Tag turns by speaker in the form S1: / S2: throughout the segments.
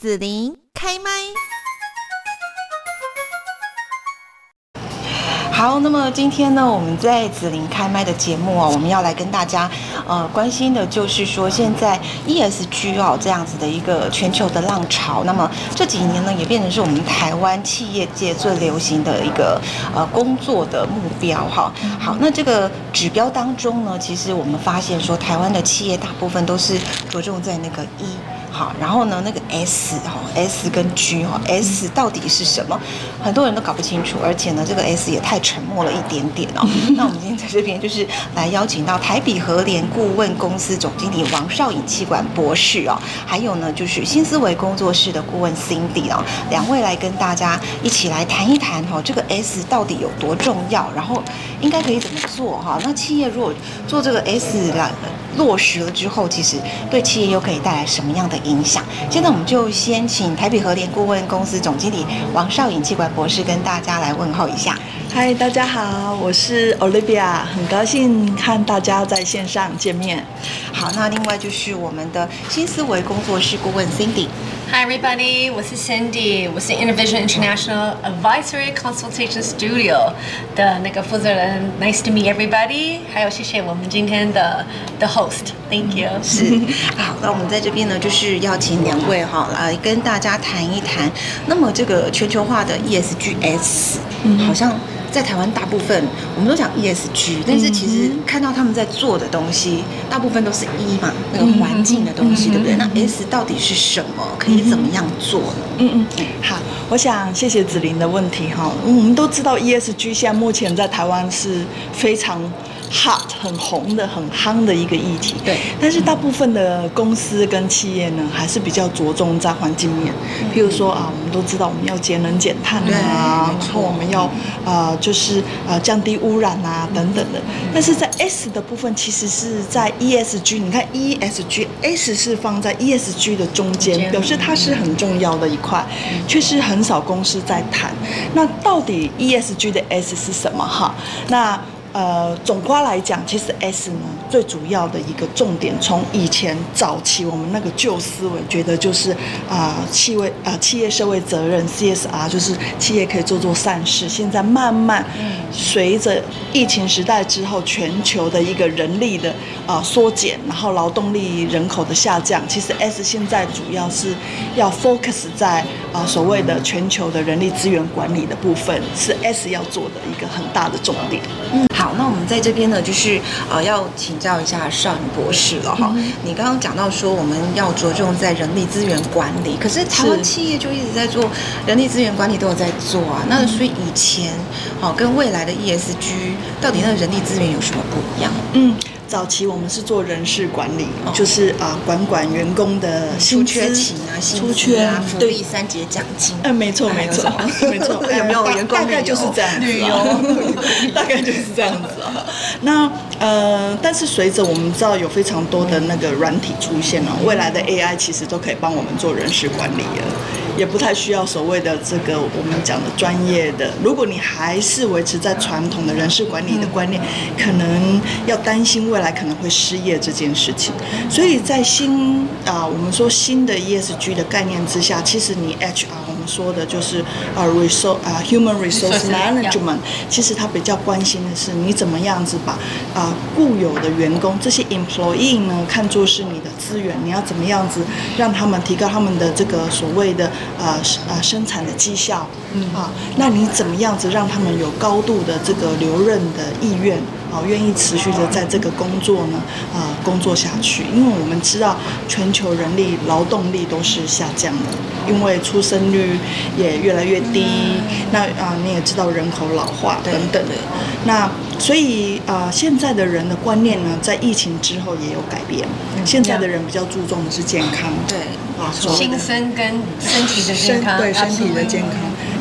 S1: 紫琳开麦。好，那么今天呢，我们在紫琳开麦的节目啊，我们要来跟大家呃关心的就是说，现在 ESG 哦这样子的一个全球的浪潮，那么这几年呢，也变成是我们台湾企业界最流行的一个呃工作的目标哈。好，那这个指标当中呢，其实我们发现说，台湾的企业大部分都是着重在那个 E。好，然后呢，那个 S 哈，S 跟 G 哈，S 到底是什么？很多人都搞不清楚，而且呢，这个 S 也太沉默了一点点哦。那我们今天在这边就是来邀请到台比和联顾问公司总经理王少颖气管博士哦，还有呢就是新思维工作室的顾问 Cindy 哦，两位来跟大家一起来谈一谈哈，这个 S 到底有多重要，然后应该可以怎么做哈？那企业如果做这个 S 来落实了之后，其实对企业又可以带来什么样的影影响？现在我们就先请台北和联顾问公司总经理王绍颖气管博士跟大家来问候一下。
S2: 嗨，大家好，我是 Olivia，很高兴和大家在线上见面。
S1: 好，那另外就是我们的新思维工作室顾问 Cindy。
S3: Hi everybody，我是 Cindy，我是 Innovision International Advisory Consultation Studio 的那个负责人。Nice to meet everybody，还有谢谢我们今天的的 host，Thank you。
S1: 是，好，那我们在这边呢，就是要请两位哈来跟大家谈一谈。那么这个全球化的 ESGS，嗯，好像。在台湾，大部分我们都讲 ESG，但是其实看到他们在做的东西，大部分都是 E 嘛，那个环境的东西，对不对？那 S 到底是什么？可以怎么样做呢？
S2: 嗯嗯，好，我想谢谢子琳的问题哈。我们都知道 ESG 现在目前在台湾是非常。Hot 很红的很夯的一个议题，
S1: 对。
S2: 但是大部分的公司跟企业呢，还是比较着重在环境面。譬如说啊，我们都知道我们要节能减碳啊，然后我们要啊、呃，就是呃降低污染啊等等的。但是在 S 的部分，其实是在 ESG。你看 ESG，S 是放在 ESG 的中间，表示它是很重要的一块，却是很少公司在谈。那到底 ESG 的 S 是什么？哈，那。呃，总括来讲，其实 S 呢最主要的一个重点，从以前早期我们那个旧思维，觉得就是啊、呃，企业啊，企业社会责任 CSR，就是企业可以做做善事。现在慢慢随着疫情时代之后，全球的一个人力的啊缩减，然后劳动力人口的下降，其实 S 现在主要是要 focus 在啊所谓的全球的人力资源管理的部分，是 S 要做的一个很大的重点。
S1: 嗯。好，那我们在这边呢，就是呃，要请教一下邵颖博士了哈。嗯、你刚刚讲到说，我们要着重在人力资源管理，可是台湾企业就一直在做人力资源管理，都有在做啊。那所以以前，好跟未来的 ESG，到底那个人力资源有什么不一样？
S2: 嗯。早期我们是做人事管理，哦、就是啊管管员工的薪资啊、出缺啊、
S1: 福利、三节奖金。
S2: 嗯，没错没错没错。有 没有员工大概就是这样子，旅游 大概就是这样子啊。那呃，但是随着我们知道有非常多的那个软体出现了，未来的 AI 其实都可以帮我们做人事管理了。也不太需要所谓的这个我们讲的专业的。如果你还是维持在传统的人事管理的观念，可能要担心未来可能会失业这件事情。所以在新啊，我们说新的 ESG 的概念之下，其实你 HR 说的就是啊 resource 啊 human resource management，其实他比较关心的是你怎么样子把啊固有的员工这些 employee 呢看作是你的资源，你要怎么样子让他们提高他们的这个所谓的。啊，啊，生产的绩效，嗯。啊，那你怎么样子让他们有高度的这个留任的意愿，啊，愿意持续的在这个工作呢，啊，工作下去？因为我们知道全球人力劳动力都是下降的，因为出生率也越来越低，那啊，你也知道人口老化等等的，那。所以啊、呃，现在的人的观念呢，在疫情之后也有改变。现在的人比较注重的是健康，
S3: 对啊，心身跟身体的健康，
S2: 对身体的健康。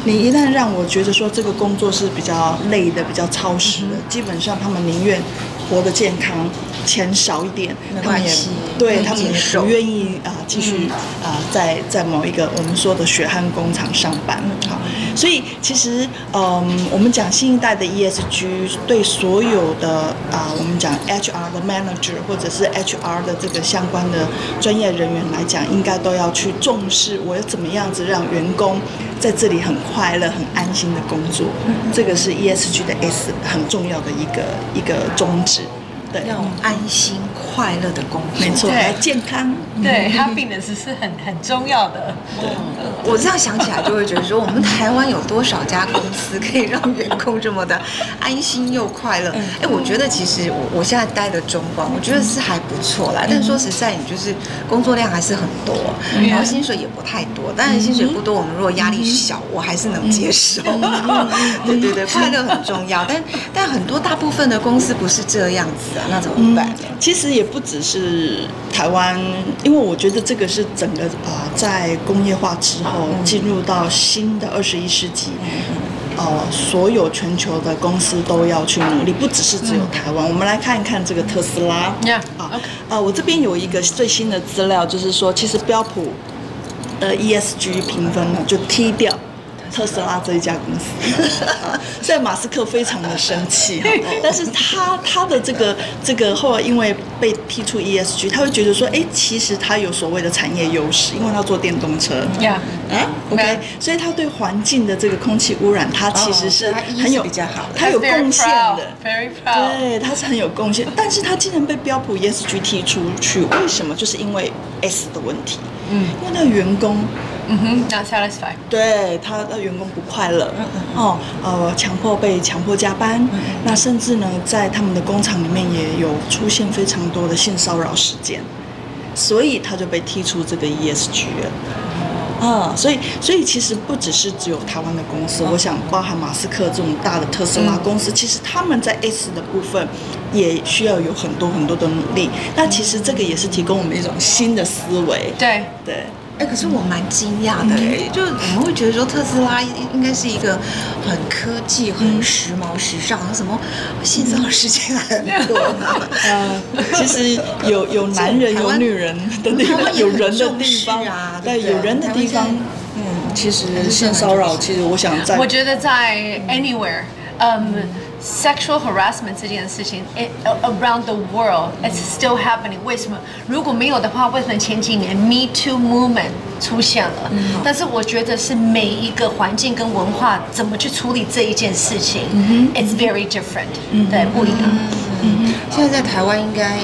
S2: 你一旦让我觉得说这个工作是比较累的、比较超时的，基本上他们宁愿活得健康，钱少一点，他们也对他们也不愿意啊继续啊在在某一个我们说的血汗工厂上班。好，所以其实嗯，我们讲新一代的 ESG 对所有的啊，我们讲 HR 的 manager 或者是 HR 的这个相关的专业人员来讲，应该都要去重视，我要怎么样子让员工在这里很快乐、很安心的工作。这个是 ESG 的 S 很重要的一个一个宗旨。对，
S1: 要安心快乐的工作，
S2: 没错，还健康，
S3: 对，happiness 是很很重要的。
S1: 对，我这样想起来就会觉得说，我们台湾有多少家公司可以让员工这么的安心又快乐？哎，我觉得其实我我现在待的中广，我觉得是还不错啦。但说实在，你就是工作量还是很多，然后薪水也不太多。当然薪水不多，我们如果压力小，我还是能接受。对对对，快乐很重要。但但很多大部分的公司不是这样子啊。那怎么办？
S2: 嗯，其实也不只是台湾，因为我觉得这个是整个啊，在工业化之后进入到新的二十一世纪，呃，所有全球的公司都要去努力，不只是只有台湾。我们来看一看这个特斯拉。
S3: Yeah.
S2: 啊，呃，我这边有一个最新的资料，就是说，其实标普的 ESG 评分呢就踢掉。特斯拉这一家公司，所以马斯克非常的生气，但是他他的这个这个后来因为被踢出 ESG，他会觉得说，哎，其实他有所谓的产业优势，因为他做电动车
S3: ，Yeah，
S2: 哎，OK，所以他对环境的这个空气污染，他其实是很有
S1: 比较好的，
S2: 他有贡献的
S3: ，Very proud，
S2: 对，他是很有贡献，但是他竟然被标普 ESG 踢出去，为什么？就是因为 S 的问题，嗯，因为那个员工。
S3: 嗯哼，not satisfied。
S2: 对，他的员工不快乐，哦，呃，强迫被强迫加班，嗯、那甚至呢，在他们的工厂里面也有出现非常多的性骚扰事件，所以他就被踢出这个 ESG 了。啊、嗯，所以，所以其实不只是只有台湾的公司，我想包含马斯克这种大的特斯拉公司，嗯、其实他们在 S 的部分也需要有很多很多的努力。那其实这个也是提供我们一种新的思维。
S3: 对
S2: 对。
S1: 哎，可是我蛮惊讶的，哎，就我们会觉得说特斯拉应该是一个很科技、很时髦、时尚，什么性骚扰事件很多。
S2: 呃，其实有有男人有女人的地方，有人的地方
S1: 啊，
S2: 对，有人的地方，嗯，其实性骚扰，其实我想在，
S3: 我觉得在 anywhere，嗯。Sexual harassment 这件事情，it around the world it's still happening。为什么？如果没有的话，为什么前几年 Me Too movement 出现了？嗯、但是我觉得是每一个环境跟文化怎么去处理这一件事情、嗯、，it's very different、嗯。对，不一样。
S1: 嗯，现在在台湾应该。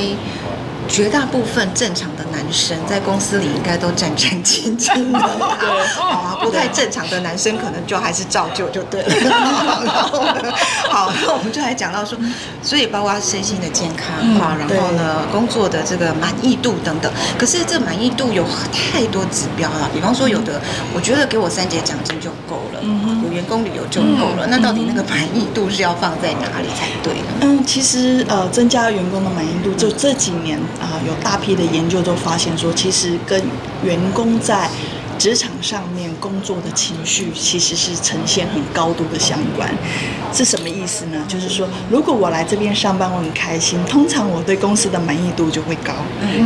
S1: 绝大部分正常的男生在公司里应该都战战兢兢的，对，好啊，不太正常的男生可能就还是照旧就对了。好，那我们就来讲到说，所以包括身心的健康哈，然后呢，工作的这个满意度等等。可是这满意度有太多指标了，比方说有的，我觉得给我三节奖金就够了，有员工旅游就够了。那到底那个满意度是要放在哪里才对呢？
S2: 嗯，其实呃，增加员工的满意度，就这几年。啊，有大批的研究都发现说，其实跟员工在职场上面工作的情绪，其实是呈现很高度的相关。是什么意思呢？就是说，如果我来这边上班，我很开心，通常我对公司的满意度就会高。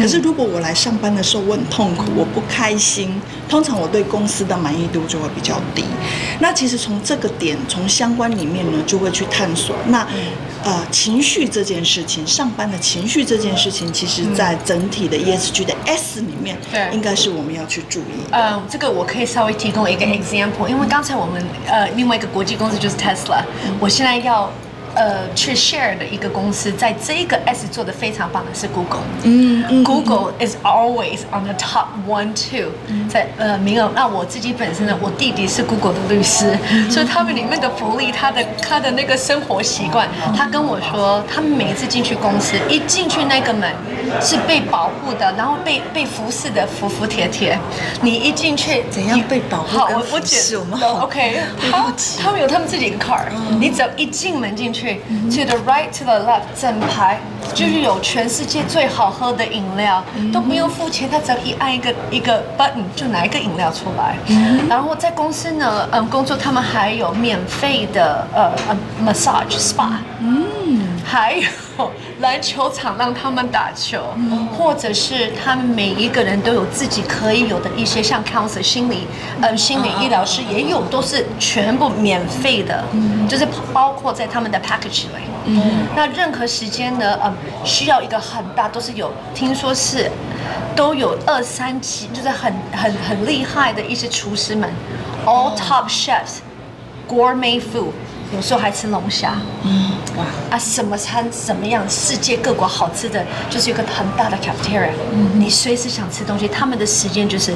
S2: 可是如果我来上班的时候我很痛苦，我不开心，通常我对公司的满意度就会比较低。那其实从这个点，从相关里面呢，就会去探索那。呃，情绪这件事情，上班的情绪这件事情，其实在整体的 ESG 的 S 里面，对，应该是我们要去注意。
S3: 呃，这个我可以稍微提供一个 example，因为刚才我们呃另外一个国际公司就是 Tesla，我现在要。呃，去 share 的一个公司，在这个 S 做的非常棒的是 Google。嗯嗯。Google is always on the top one two，在呃名额。那我自己本身呢，我弟弟是 Google 的律师，所以他们里面的福利，他的他的那个生活习惯，他跟我说，他们每一次进去公司，一进去那个门是被保护的，然后被被服侍的服服帖帖。你一进去，
S1: 怎样被保护？
S3: 好，我我解释，我们好 OK。他他们有他们自己的 car，你只要一进门进去。To the right, to the left，整排就是有全世界最好喝的饮料，都不用付钱，他只要一按一个一个 button 就拿一个饮料出来。然后在公司呢，嗯，工作他们还有免费的呃 massage spa。嗯。还有篮球场让他们打球，嗯、或者是他们每一个人都有自己可以有的一些像 counselor 心理，呃，心理医疗师也有，都是全部免费的，嗯、就是包括在他们的 package 里。嗯，那任何时间呢，呃，需要一个很大，都是有听说是都有二三级，就是很很很厉害的一些厨师们，all top chefs，gourmet food。有时候还吃龙虾，嗯，哇啊，什么餐什么样，世界各国好吃的，就是有个很大的 cafeteria，嗯，你随时想吃东西，他们的时间就是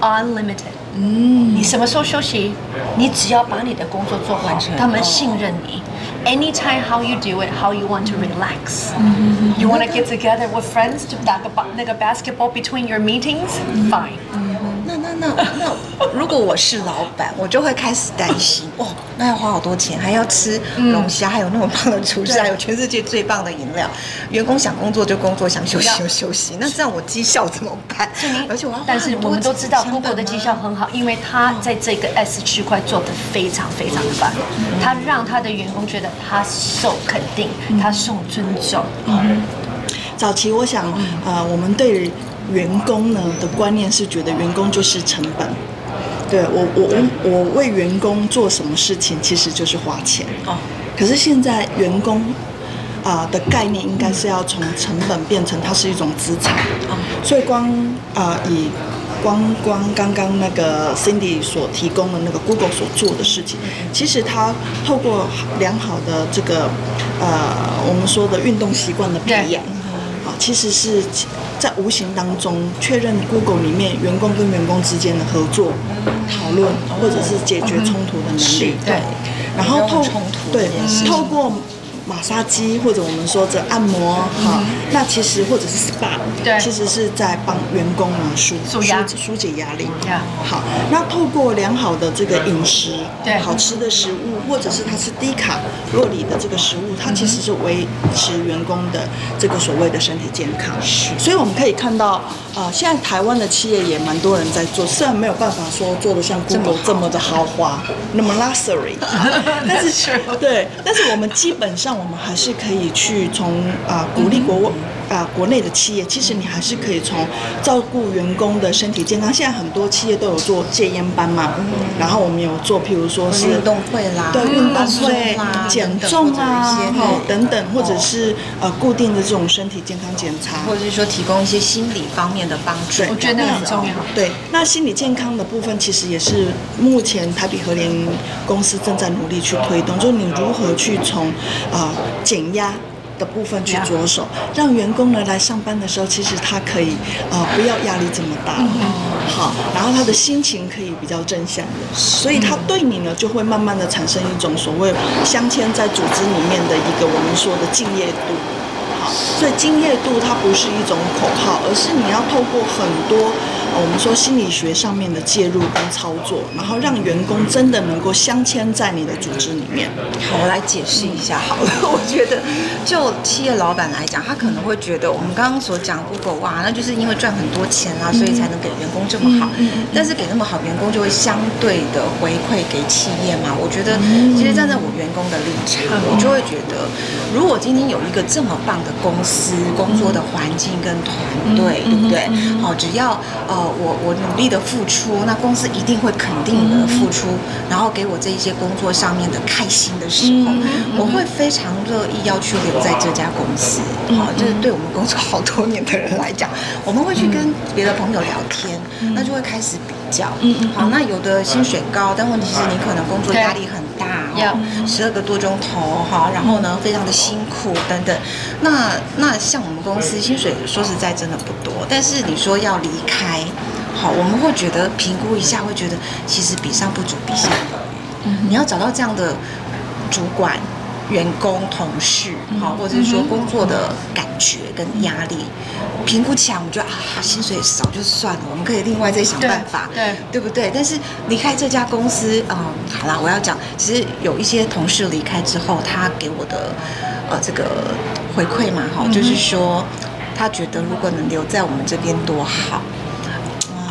S3: unlimited，嗯，你什么时候休息，你只要把你的工作做完，他们信任你，anytime how you do it, how you want to relax，嗯，you want to get together with friends to 打个巴那个 basketball between your meetings，fine。
S1: 那那如果我是老板，我就会开始担心 哦，那要花好多钱，还要吃龙虾，还有那么棒的厨师，还有全世界最棒的饮料。员工想工作就工作，想休息就休息。那这样我绩效怎么办？而且我要，
S3: 但是我们都知道，Google 的绩效很好，因为他在这个 S 区块做的非常非常的棒，他让他的员工觉得他受肯定，他受尊重。
S2: 早期我想，呃，我们对。员工呢的观念是觉得员工就是成本，对我我我我为员工做什么事情其实就是花钱哦。可是现在员工啊的概念应该是要从成本变成它是一种资产啊。所以光啊以光光刚刚那个 Cindy 所提供的那个 Google 所做的事情，其实它透过良好的这个呃我们说的运动习惯的培养。其实是在无形当中确认 Google 里面员工跟员工之间的合作、讨论或者是解决冲突的能力。对，然后透对透过。马杀鸡或者我们说这按摩哈，那其实或者是 SPA，对，其实是在帮员工呢舒舒疏解压力。好，那透过良好的这个饮食，对，好吃的食物，或者是它是低卡酪梨的这个食物，它其实是维持员工的这个所谓的身体健康。是，所以我们可以看到，呃，现在台湾的企业也蛮多人在做，虽然没有办法说做的像 Google 这么的豪华，那么 luxury，但是对，但是我们基本上。我们还是可以去从啊鼓励国啊国内的企业，其实你还是可以从照顾员工的身体健康。现在很多企业都有做戒烟班嘛，然后我们有做，譬如说是运动会啦，对运动会减重啊，等等，或者是呃固定的这种身体健康检查，
S1: 或者是说提供一些心理方面的帮助。
S3: 我觉得很重要。
S2: 对，那心理健康的部分其实也是目前台北和联公司正在努力去推动，就是你如何去从啊。减压的部分去着手，让员工呢来上班的时候，其实他可以呃不要压力这么大，好，然后他的心情可以比较正向的，所以他对你呢就会慢慢的产生一种所谓镶嵌在组织里面的一个我们说的敬业度，好，所以敬业度它不是一种口号，而是你要透过很多。我们说心理学上面的介入跟操作，然后让员工真的能够镶嵌在你的组织里面。
S1: 好，我来解释一下好了。我觉得，就企业老板来讲，他可能会觉得我们刚刚所讲 Google 哇，那就是因为赚很多钱啊，所以才能给员工这么好。但是给那么好员工，就会相对的回馈给企业嘛。我觉得，其实站在我员工的立场，我就会觉得，如果今天有一个这么棒的公司，工作的环境跟团队，对不对？好，只要呃。我我努力的付出，那公司一定会肯定我的付出，然后给我这一些工作上面的开心的时候，我会非常乐意要去留在这家公司。好，就是对我们工作好多年的人来讲，我们会去跟别的朋友聊天，那就会开始比较。嗯好，那有的薪水高，但问题是你可能工作压力很大，要十二个多钟头哈，然后呢非常的辛苦等等。那那像我们公司薪水说实在真的不多，但是你说要离开。好，我们会觉得评估一下，会觉得其实比上不足，比下有余。嗯，你要找到这样的主管、员工、同事，好，或者是说工作的感觉跟压力，评估起来，我们觉得啊，薪水少就算了，我们可以另外再想办法，对，对，对不对？但是离开这家公司，嗯，好啦，我要讲，其实有一些同事离开之后，他给我的呃这个回馈嘛，哈，就是说他觉得如果能留在我们这边多好。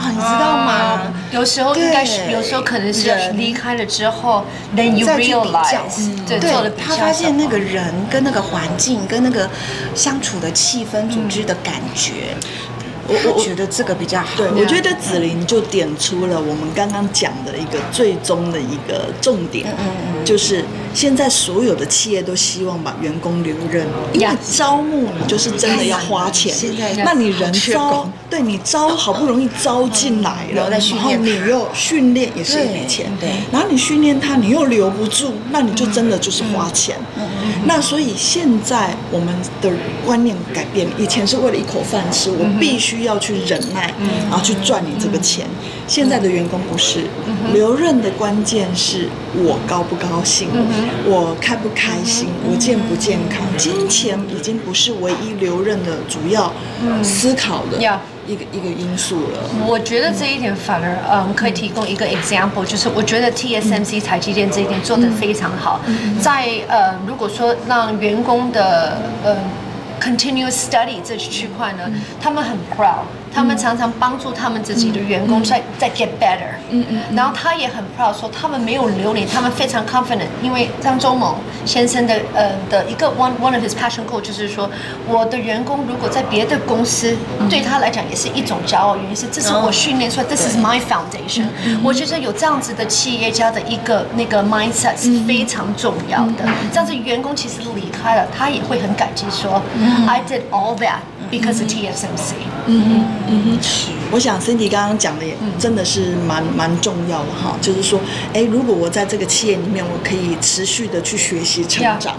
S1: 啊，你知道吗？
S3: 有时候应该是，有时候可能是离开了之后，then you realize，对，做了比较。
S1: 他发现那个人跟那个环境跟那个相处的气氛、组织的感觉。我我觉得这个比较好。
S2: 对，我觉得子琳就点出了我们刚刚讲的一个最终的一个重点，就是现在所有的企业都希望把员工留任，因为招募你就是真的要花钱。现在，那你人招，对你招好不容易招进来了，然后你又训练也是一笔钱，对，然后你训练他，你又留不住，那你就真的就是花钱。那所以现在我们的观念改变，以前是为了一口饭吃，我必须。要去忍耐，然后去赚你这个钱。现在的员工不是留任的关键，是我高不高兴，我开不开心，我健不健康。金钱已经不是唯一留任的主要思考的一个一个因素了。
S3: 我觉得这一点反而嗯可以提供一个 example，就是我觉得 TSMC 台积电这一点做得非常好。在呃如果说让员工的呃。Continuous study 这区块呢，他们很 proud，他们常常帮助他们自己的员工在在 get better，嗯嗯，然后他也很 proud 说他们没有留你，他们非常 confident，因为张忠谋先生的呃的一个 one one of his passion goal 就是说，我的员工如果在别的公司，对他来讲也是一种骄傲，原因是这是我训练出来，this is my foundation，我觉得有这样子的企业家的一个那个 mindset 是非常重要的，这样子员工其实离开了，他也会很感激说。I did all that because TSMC。嗯嗯
S2: 嗯，我想 Cindy 刚刚讲的也真的是蛮蛮重要的哈，就是说，哎，如果我在这个企业里面，我可以持续的去学习成长，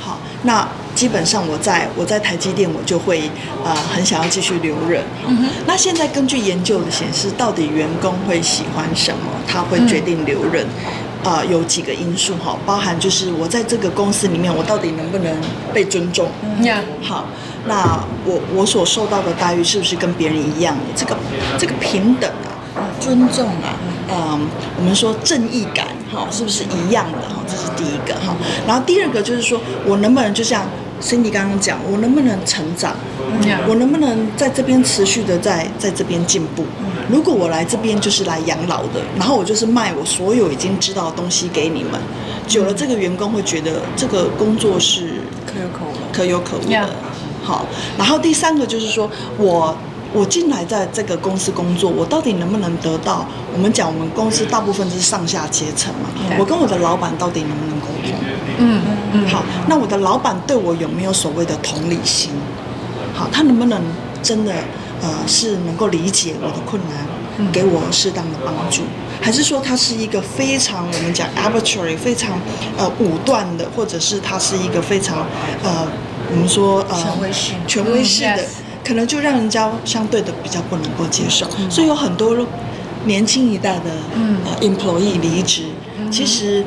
S2: 好，那基本上我在我在台积电，我就会呃很想要继续留任。嗯，那现在根据研究的显示，到底员工会喜欢什么，他会决定留任。啊、呃，有几个因素哈，包含就是我在这个公司里面，我到底能不能被尊重？嗯好，那我我所受到的待遇是不是跟别人一样？这个这个平等啊，尊重啊，嗯，我们说正义感哈，是不是一样的哈？这是第一个哈。然后第二个就是说我能不能就像 Cindy 刚刚讲，我能不能成长.我能不能在这边持续的在在这边进步？如果我来这边就是来养老的，然后我就是卖我所有已经知道的东西给你们，久了这个员工会觉得这个工作是可有可无，可有可无的。好，然后第三个就是说我我进来在这个公司工作，我到底能不能得到？我们讲我们公司大部分是上下阶层嘛，我跟我的老板到底能不能沟通？嗯嗯。好，那我的老板对我有没有所谓的同理心？好，他能不能真的？呃，是能够理解我的困难，给我适当的帮助，还是说他是一个非常我们讲 arbitrary 非常呃武断的，或者是他是一个非常呃我们说呃权威式权威式的，可能就让人家相对的比较不能够接受，所以有很多年轻一代的呃 employee 离职，其实。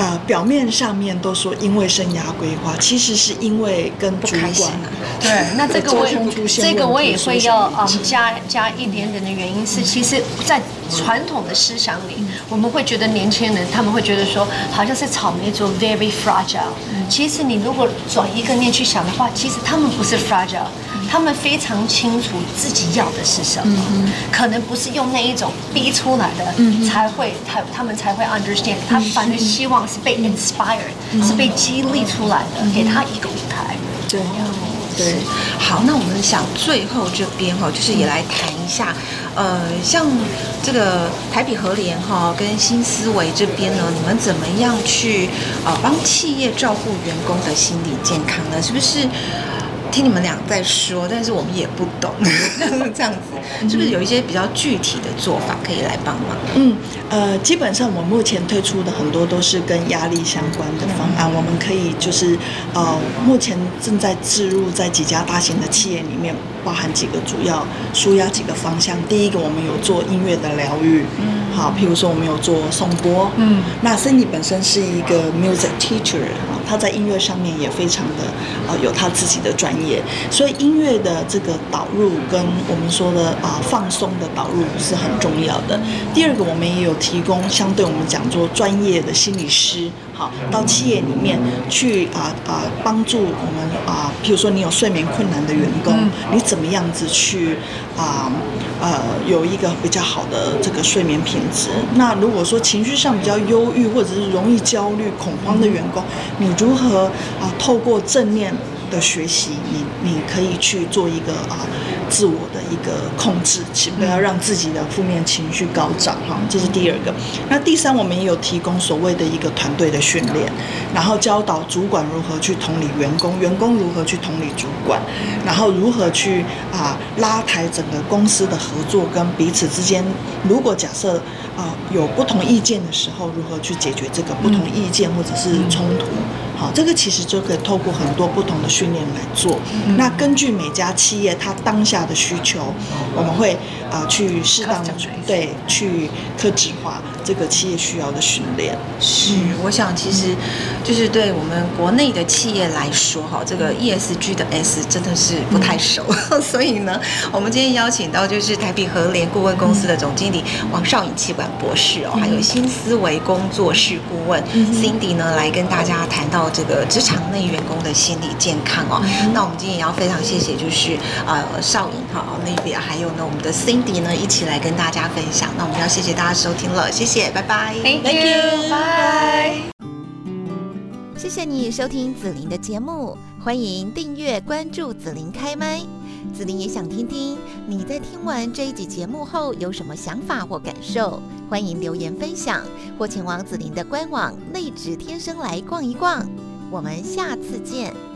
S2: 呃，表面上面都说因为生涯规划，其实是因为跟主管
S3: 对，那这个我 这个我也会要嗯加加一点点的原因是，其实，在传统的思想里，我们会觉得年轻人他们会觉得说，好像是草莓族 very fragile。其实你如果转一个念去想的话，其实他们不是 fragile。他们非常清楚自己要的是什么，嗯、可能不是用那一种逼出来的，嗯、才会他他们才会 understand。他反而希望是被 inspired，、嗯、是被激励出来的，嗯、给他一个舞台。
S2: 对，对。
S1: 好，那我们想最后这边哈，就是也来谈一下，呃，像这个台比和联哈跟新思维这边呢，你们怎么样去呃帮企业照顾员工的心理健康呢？是不是？听你们俩在说，但是我们也不懂，这样子是不是有一些比较具体的做法可以来帮忙？
S2: 嗯，呃，基本上我目前推出的很多都是跟压力相关的方案，嗯、我们可以就是呃，目前正在置入在几家大型的企业里面，包含几个主要舒压几个方向。第一个，我们有做音乐的疗愈，嗯，好，譬如说我们有做颂钵，嗯，那 Cindy 本身是一个 music teacher。他在音乐上面也非常的呃有他自己的专业，所以音乐的这个导入跟我们说的啊、呃、放松的导入是很重要的。第二个，我们也有提供相对我们讲做专业的心理师。好，到企业里面去啊啊帮助我们啊，譬如说你有睡眠困难的员工，嗯、你怎么样子去啊呃有一个比较好的这个睡眠品质？那如果说情绪上比较忧郁或者是容易焦虑恐慌的员工，你如何啊透过正念的学习，你你可以去做一个啊自我的一个控制，请不要让自己的负面情绪高涨哈，这是第二个。那第三，我们也有提供所谓的一个团队的训练，然后教导主管如何去同理员工，员工如何去同理主管，然后如何去啊拉抬整个公司的合作跟彼此之间，如果假设啊有不同意见的时候，如何去解决这个不同意见或者是冲突。好，这个其实就可以透过很多不同的训练来做。那根据每家企业它当下的需求，我们会啊、呃、去适当的对去克制化这个企业需要的训练。
S1: 是，我想其实就是对我们国内的企业来说，哈，这个 ESG 的 S 真的是不太熟，嗯、所以呢，我们今天邀请到就是台北和联顾问公司的总经理王少颖气管博士哦，嗯、还有新思维工作室顾问、嗯、Cindy 呢，来跟大家谈到。这个职场内员工的心理健康哦，嗯、那我们今天也要非常谢谢，就是呃少颖哈那边还有呢我们的 Cindy 呢一起来跟大家分享。那我们要谢谢大家收听了，谢谢，拜拜
S3: ，Thank you，拜。
S4: 谢谢你收听紫琳的节目，欢迎订阅关注紫琳开麦。紫琳也想听听你在听完这一集节目后有什么想法或感受，欢迎留言分享或前往紫琳的官网内职天生来逛一逛。我们下次见。